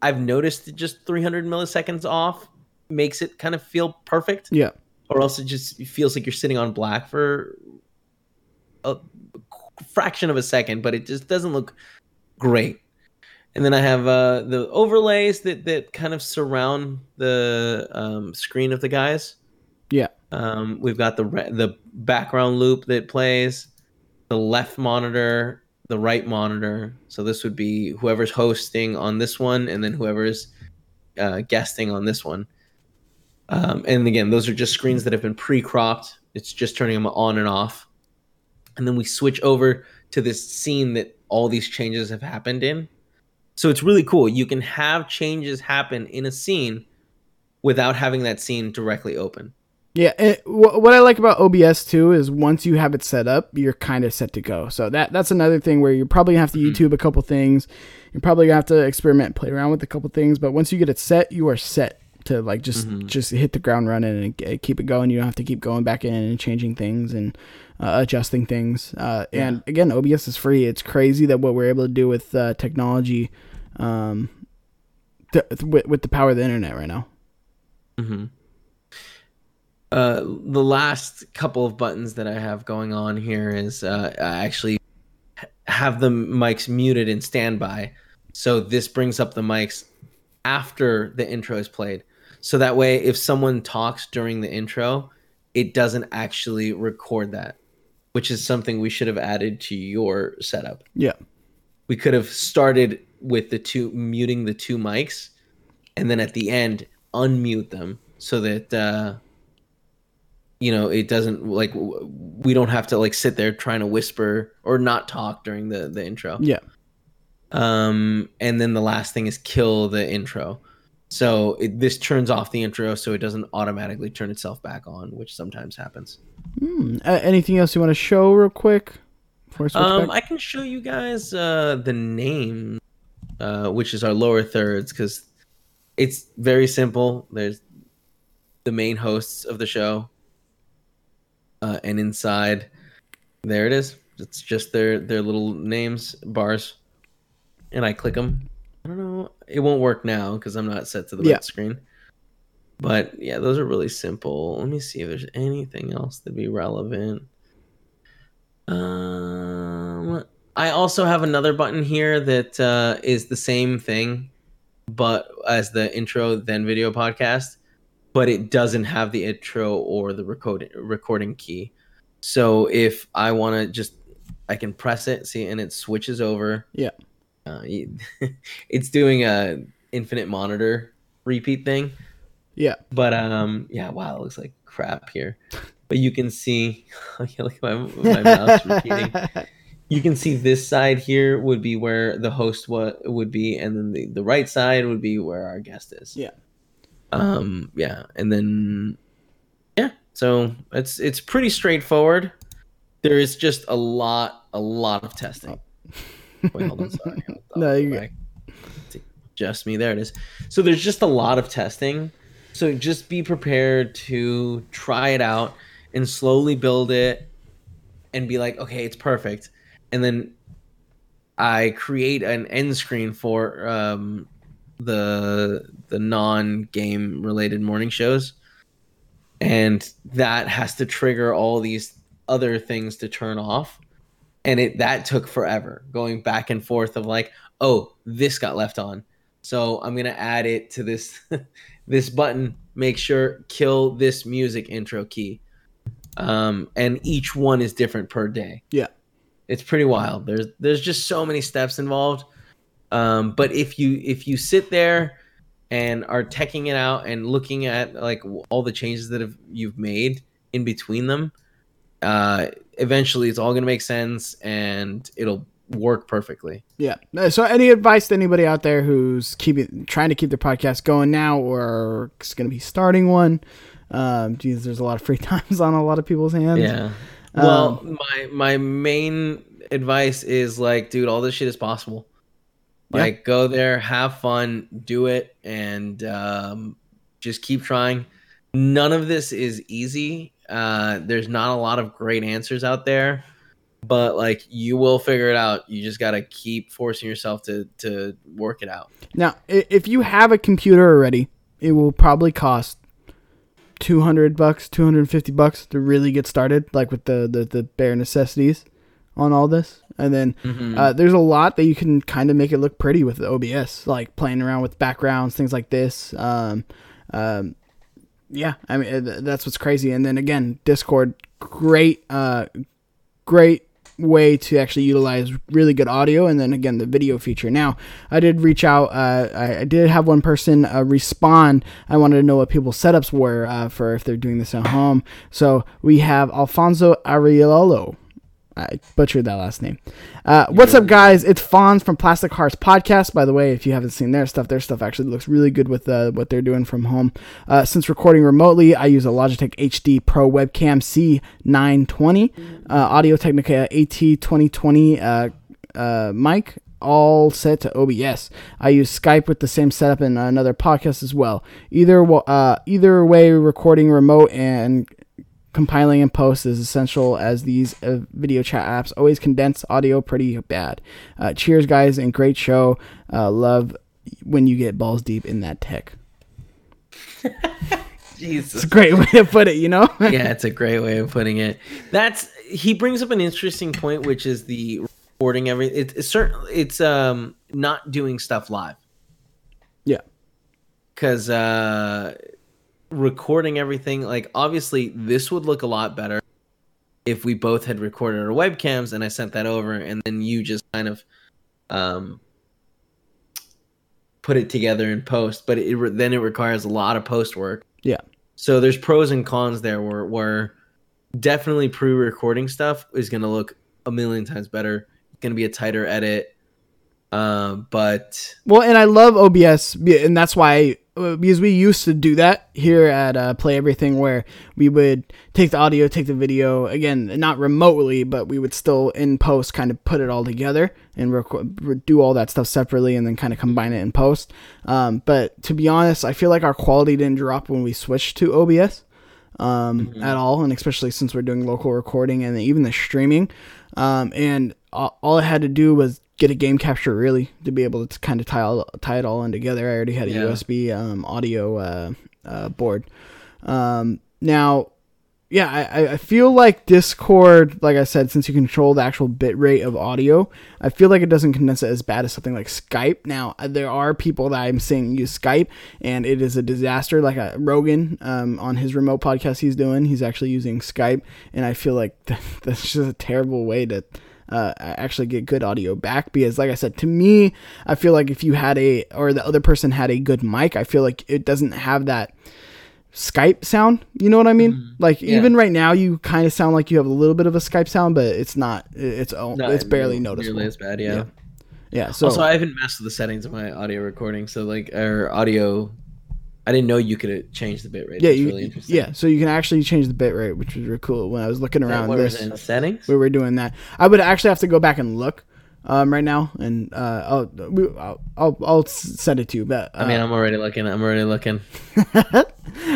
A: I've noticed just 300 milliseconds off makes it kind of feel perfect
B: Yeah.
A: or else it just feels like you're sitting on black for a fraction of a second, but it just doesn't look great. And then I have uh, the overlays that that kind of surround the um, screen of the guys.
B: Yeah.
A: Um, we've got the re- the background loop that plays, the left monitor, the right monitor. So this would be whoever's hosting on this one, and then whoever's uh, guesting on this one. Um, and again, those are just screens that have been pre-cropped. It's just turning them on and off. And then we switch over to this scene that all these changes have happened in. So it's really cool. You can have changes happen in a scene without having that scene directly open.
B: Yeah, it, wh- what I like about OBS too is once you have it set up, you're kind of set to go. So that that's another thing where you probably have to YouTube a couple things. You're probably gonna have to experiment, play around with a couple things. But once you get it set, you are set to like just just hit the ground running and keep it going. You don't have to keep going back in and changing things and uh, adjusting things. Uh, And again, OBS is free. It's crazy that what we're able to do with uh, technology, um, th- with, with the power of the internet right now.
A: Mm-hmm. Uh, the last couple of buttons that I have going on here is uh, I actually have the mics muted in standby. So this brings up the mics after the intro is played. So that way, if someone talks during the intro, it doesn't actually record that, which is something we should have added to your setup.
B: Yeah.
A: We could have started with the two muting the two mics, and then at the end unmute them so that uh, you know it doesn't like we don't have to like sit there trying to whisper or not talk during the the intro.
B: Yeah.
A: Um, and then the last thing is kill the intro. So it, this turns off the intro so it doesn't automatically turn itself back on, which sometimes happens.
B: Hmm. Uh, anything else you want to show real quick? Before I switch
A: Um? I can show you guys uh, the name, uh, which is our lower thirds, because it's very simple. There's the main hosts of the show, uh, and inside, there it is. It's just their their little names bars, and I click them. It won't work now because I'm not set to the
B: Yeah.
A: screen. But yeah, those are really simple. Let me see if there's anything else that'd be relevant. Um, I also have another button here that uh, is the same thing, but as the intro then video podcast, but it doesn't have the intro or the recording recording key. So if I want to just, I can press it, see, and it switches over.
B: Yeah.
A: Uh, <laughs> it's doing a infinite monitor repeat thing.
B: Yeah.
A: But um, yeah. Wow, it looks like crap here. But you can see, <laughs> look at my, my mouse repeating. <laughs> You can see this side here would be where the host what would be, and then the, the right side would be where our guest is.
B: Yeah.
A: Um. Yeah, and then yeah. So it's it's pretty straightforward. There is just a lot a lot of testing. Wait, hold on. Sorry.
B: No, you're good.
A: Just me. There it is. So there's just a lot of testing. So just be prepared to try it out and slowly build it and be like, okay, it's perfect. And then I create an end screen for um, the the non game related morning shows, and that has to trigger all these other things to turn off. And it that took forever, going back and forth of like, oh, this got left on, so I'm gonna add it to this <laughs> this button. Make sure kill this music intro key. Um, and each one is different per day.
B: Yeah.
A: It's pretty wild. There's there's just so many steps involved. Um, but if you if you sit there and are teching it out and looking at like all the changes that have you've made in between them, uh, eventually it's all gonna make sense and it'll work perfectly.
B: Yeah. So, any advice to anybody out there who's keeping trying to keep their podcast going now, or is going to be starting one? Um, geez, there's a lot of free <laughs> times on a lot of people's hands.
A: Yeah. Well, my my main advice is like, dude, all this shit is possible.
B: Yeah.
A: Like, go there, have fun, do it, and um, just keep trying. None of this is easy. Uh, there's not a lot of great answers out there, but like you will figure it out. You just gotta keep forcing yourself to to work it out.
B: Now, if you have a computer already, it will probably cost two hundred bucks, two hundred fifty bucks to really get started, like with the, the the bare necessities on all this. And then
A: Mhm.
B: uh, there's a lot that you can kind of make it look pretty with the OBS, like playing around with backgrounds, things like this. Um, um, yeah, I mean uh, that's what's crazy. And then again, Discord, great, uh, great way to actually utilize really good audio and then again the video feature. Now i did reach out uh, I, did have one person uh, respond. I wanted to know what people's setups were uh, for if they're doing this at home. So we have alfonso ariello I butchered that last name. Uh, what's up, guys? It's Fonz from Plastic Hearts Podcast. By the way, if you haven't seen their stuff, their stuff actually looks really good with uh, what they're doing from home. Uh, since recording remotely, I use a Logitech HD Pro webcam C920, uh, Audio Technica AT2020 uh, uh, mic, all set to OBS. I use Skype with the same setup in another podcast as well. Either uh, either way, recording remote and compiling and post is essential as these uh, video chat apps always condense audio pretty bad. Uh, cheers, guys, and great show. Uh, love when you get balls deep in that tech. <laughs>
A: Jesus.
B: It's a great way to put it, you know? <laughs>
A: yeah, it's a great way of putting it. That's he brings up an interesting point, which is the recording every. It, it's certain. It's um not doing stuff live
B: yeah.
A: because uh, recording everything. Like obviously, this would look a lot better if we both had recorded our webcams and I sent that over, and then you just kind of um put it together in post. But it then it requires a lot of post work.
B: Yeah.
A: So there's pros and cons there where where definitely pre-recording stuff is going to look a million times better. It's going to be a tighter edit. Uh, but
B: Well, and I love OBS, and that's why because we used to do that here at uh, Play Everything, where we would take the audio, take the video, again, not remotely, but we would still in post kind of put it all together and record, re- do all that stuff separately, and then kind of combine it in post. Um, but to be honest, I feel like our quality didn't drop when we switched to OBS um, at all, and especially since we're doing local recording and even the streaming. Um, and all, all I had to do was get a game capture really to be able to kind of tie all, tie it all in together. I already had a
A: Yeah.
B: USB um, audio uh, uh, board. Um, now, yeah, I, I feel like Discord, like I said, since you control the actual bit rate of audio, I feel like it doesn't condense it as bad as something like Skype. Now, uh, there are people that I'm seeing use Skype, and it is a disaster. Like a Rogan um, on his remote podcast he's doing, he's actually using Skype, and I feel like <laughs> that's just a terrible way to uh, actually get good audio back because like i said to me i feel like if you had a or the other person had a good mic i feel like it doesn't have that skype sound you know what i mean
A: Mhm.
B: like
A: Yeah.
B: even right now you kind of sound like you have a little bit of a skype sound but it's not it's o-
A: Not
B: it's barely noticeable
A: as bad, yeah.
B: Yeah. yeah so
A: also, I haven't messed with the settings of my audio recording, so like our audio, I didn't know you could uh, change the bitrate.
B: yeah you,
A: really interesting.
B: yeah so you can actually change the bit rate which was really cool when i was looking around this
A: in settings?
B: we were doing that. I would actually have to go back and look um, right now, and uh, I'll, we, I'll I'll I'll send it to you. But uh,
A: I mean, I'm already looking. I'm already looking. <laughs>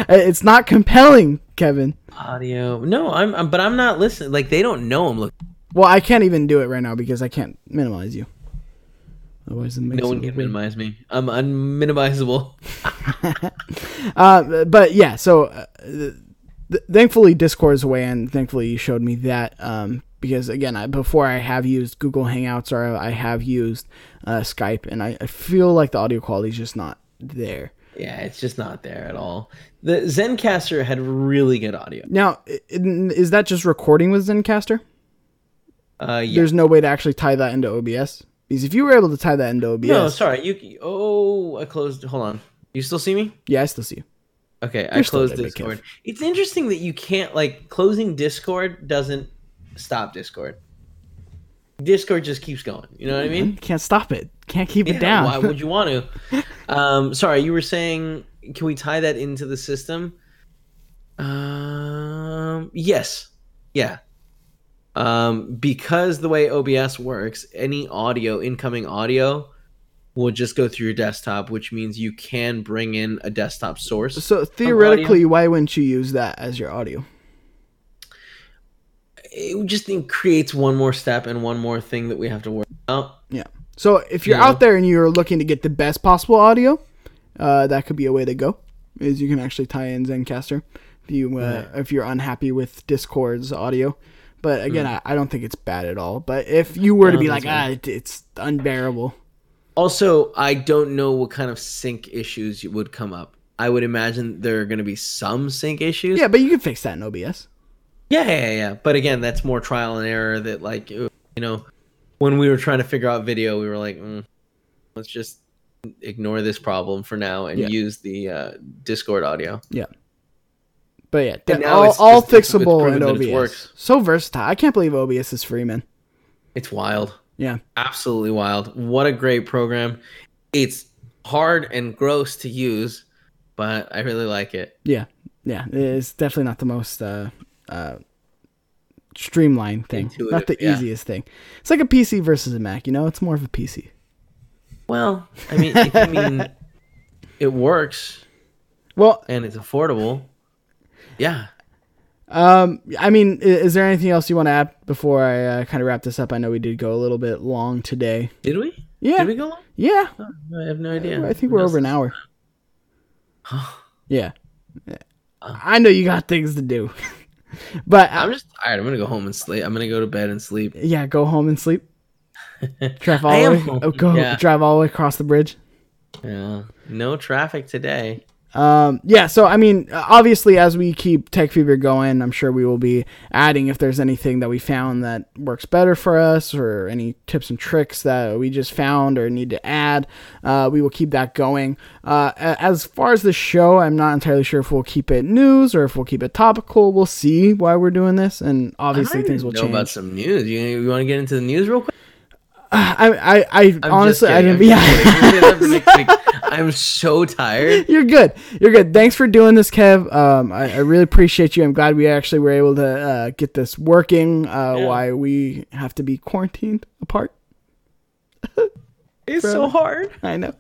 B: it's not compelling, Kevin.
A: Audio. No, I'm, I'm. But I'm not listening. Like they don't know I'm looking.
B: Well, I can't even do it right now because I can't minimize you. Otherwise, it makes
A: No one can minimize me. I'm unminimizable. <laughs>
B: Uh, but yeah, so uh, th- th- thankfully Discord is away, and thankfully you showed me that um, because again, I, before I have used Google Hangouts or I have used uh, Skype, and I, I feel like the audio quality is just not there.
A: Yeah, it's just not there at all. The Zencastr had really good audio.
B: Now, is that just recording with Zencastr?
A: Uh, yeah.
B: There's no way to actually tie that into OBS. Because if you were able to tie that into OBS,
A: No, sorry. You. Oh, I closed. Hold on. You still see me?
B: yeah, I still see you.
A: Okay, I
B: You're still
A: closed Discord. It's interesting that you can't like closing Discord doesn't stop Discord. Discord just keeps going. You know what I mean?
B: Can't stop it. Can't keep
A: Yeah,
B: it down.
A: Why would <laughs> you want to? Um, sorry, you were saying, can we tie that into the system? Um, yes, yeah. Um, because the way OBS works, any audio, incoming audio, will just go through your desktop, which means you can bring in a desktop source.
B: so theoretically, why wouldn't you use that as your audio?
A: It just creates one more step and one more thing that we have to worry about.
B: Yeah. So if you're
A: Yeah.
B: out there and you're looking to get the best possible audio, uh, that could be a way to go. Is you can actually tie in Zencastr if you uh,
A: Right.
B: if you're unhappy with Discord's audio. But again,
A: Hmm.
B: I, I don't think it's bad at all. But if you were to be like, ah, it, it's unbearable.
A: Also, I don't know what kind of sync issues would come up. I would imagine there are going to be some sync issues.
B: Yeah, but you can fix that in OBS.
A: Yeah, yeah, yeah, yeah. But again, that's more trial and error. That like you know, when we were trying to figure out video, we were like, mm, let's just ignore this problem for now and
B: Yeah.
A: use the uh, Discord audio.
B: But yeah, de- all, all
A: just-
B: fixable in OBS. So versatile. I can't believe OBS is free, man.
A: It's wild.
B: Yeah.
A: Absolutely wild. What a great program. It's hard and gross to use, but I really like it.
B: Yeah, yeah, it's definitely not the most uh, uh, streamlined thing, not the
A: yeah.
B: easiest thing. It's like a PC versus a Mac. You know, it's more of a PC.
A: Well, I mean, you mean <laughs> it works
B: Well,
A: and it's affordable, yeah.
B: um, I mean, is there anything else you want to add before I uh, kind of wrap this up? I know we did go a little bit long today.
A: Did we?
B: Yeah,
A: Did we go long?
B: yeah.
A: Oh, I have no idea.
B: I think we're over an hour. <sighs> Yeah,
A: Uh.
B: I know you got things to do, <laughs> but uh,
A: I'm just tired. I'm gonna go home and sleep. I'm gonna go to bed and sleep.
B: yeah, go home and sleep. <laughs> Drive all
A: I
B: the
A: am
B: way. Oh, go
A: yeah.
B: drive all the way across the bridge.
A: Yeah. No traffic today.
B: Um, yeah, so I mean, obviously, as we keep Tech Fever going, I'm sure we will be adding if there's anything that we found that works better for us, or any tips and tricks that we just found or need to add. Uh, we will keep that going. Uh, as far as the show, I'm not entirely sure if we'll keep it news or if we'll keep it topical. We'll see why we're doing this, and obviously things will
A: know
B: change.
A: about some news. You, you want to get into the news real quick? <sighs>
B: I, I, I
A: I'm
B: honestly, I didn't.
A: I'm
B: Yeah.
A: kidding. We'll save that for next week. I'm so tired.
B: You're good. You're good. Thanks for doing this, Kev. Um, I, I really appreciate you. I'm glad we actually were able to uh, get this working. Uh,
A: Yeah.
B: Why we have to be quarantined apart.
A: It's so hard.
B: I know.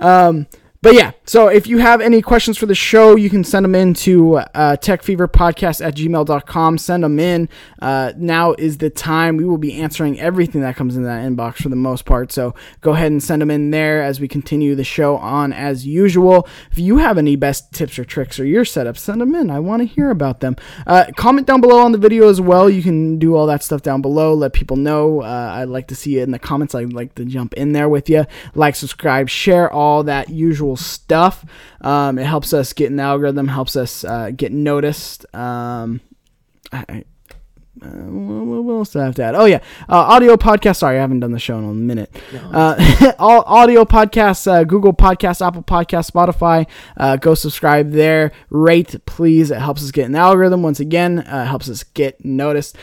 B: Um, but yeah, so if you have any questions for the show, you can send them in to uh, techfeverpodcast at gmail.com. Send them in. Uh, now is the time. We will be answering everything that comes in that inbox for the most part. So go ahead and send them in there as we continue the show on as usual. If you have any best tips or tricks or your setup, send them in. I want to hear about them. Uh, comment down below on the video as well. You can do all that stuff down below. Let people know. Uh, I'd like to see it in the comments. I'd like to jump in there with you. Like, subscribe, share all that usual stuff. Um, it helps us get in the algorithm, helps us uh, get noticed. Um, I, uh, what else do I have to add? Oh yeah, uh, audio podcast. Sorry, I haven't done the show in a minute. No. Uh, <laughs> all audio podcasts, uh, Google Podcasts, Apple Podcasts, Spotify. Uh, go subscribe there. Rate, please. It helps us get in the algorithm. Once again, uh, helps us get noticed.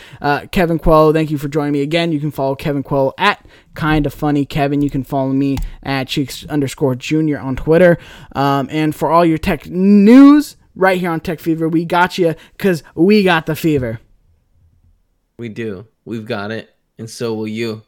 B: Kevin Coello, thank you for joining me again. You can follow Kevin Coello at kind of funny Kevin. You can follow me at cheeks underscore junior on Twitter. Um, and for all your tech news, right here on Tech Fever, we got you because we got the fever.
A: We do. We've got it. And so will you.